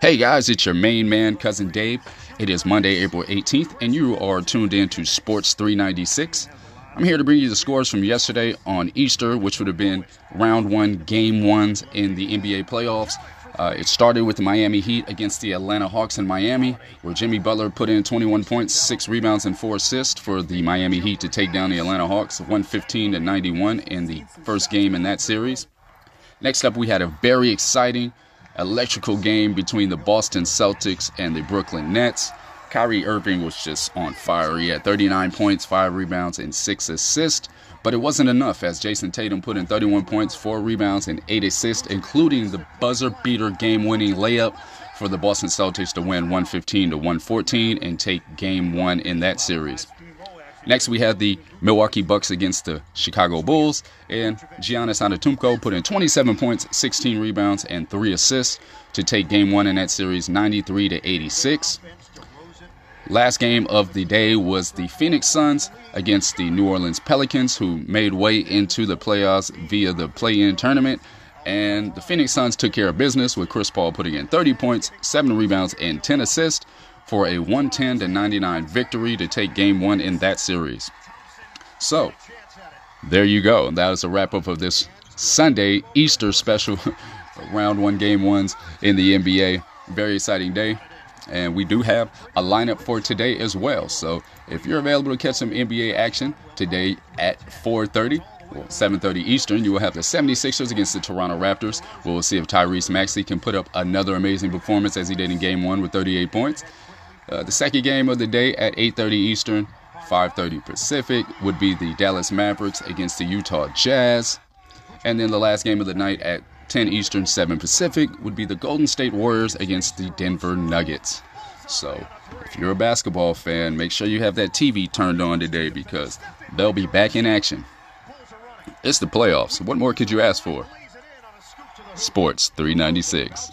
Hey guys, it's your main man, Cousin Dave. It is Monday, April 18th, and you are tuned in to Sports 396. I'm here to bring you the scores from yesterday on Easter, which would have been round one, game ones in the NBA playoffs. Uh, it started with the Miami Heat against the Atlanta Hawks in Miami, where Jimmy Butler put in 21 points, six rebounds, and four assists for the Miami Heat to take down the Atlanta Hawks 115 to 91 in the first game in that series. Next up, we had a very exciting electrical game between the Boston Celtics and the Brooklyn Nets. Kyrie Irving was just on fire. He had 39 points, 5 rebounds, and 6 assists. But it wasn't enough as Jayson Tatum put in 31 points, 4 rebounds, and 8 assists, including the buzzer beater game winning layup for the Boston Celtics to win 115 to 114 and take game one in that series. Next, we had the Milwaukee Bucks against the Chicago Bulls, and Giannis Antetokounmpo put in 27 points, 16 rebounds, and three assists to take Game One in that series, 93 to 86. Last game of the day was the Phoenix Suns against the New Orleans Pelicans, who made way into the playoffs via the play-in tournament. And the Phoenix Suns took care of business with Chris Paul putting in 30 points, 7 rebounds, and 10 assists for a 110 to 99 victory to take game one in that series. So, there you go. That is a wrap up of this Sunday Easter special round one game ones in the NBA. Very exciting day. And we do have a lineup for today as well. So if you're available to catch some NBA action today at 4:30, well, 7:30 Eastern, you will have the 76ers against the Toronto Raptors. We'll see if Tyrese Maxey can put up another amazing performance as he did in Game One with 38 points. Uh, the second game of the day at 8:30 Eastern, 5:30 Pacific would be the Dallas Mavericks against the Utah Jazz, and then the last game of the night at 10 Eastern, 7 Pacific would be the Golden State Warriors against the Denver Nuggets. So, if you're a basketball fan, make sure you have that TV turned on today because they'll be back in action. It's the playoffs. What more could you ask for? Sports 396.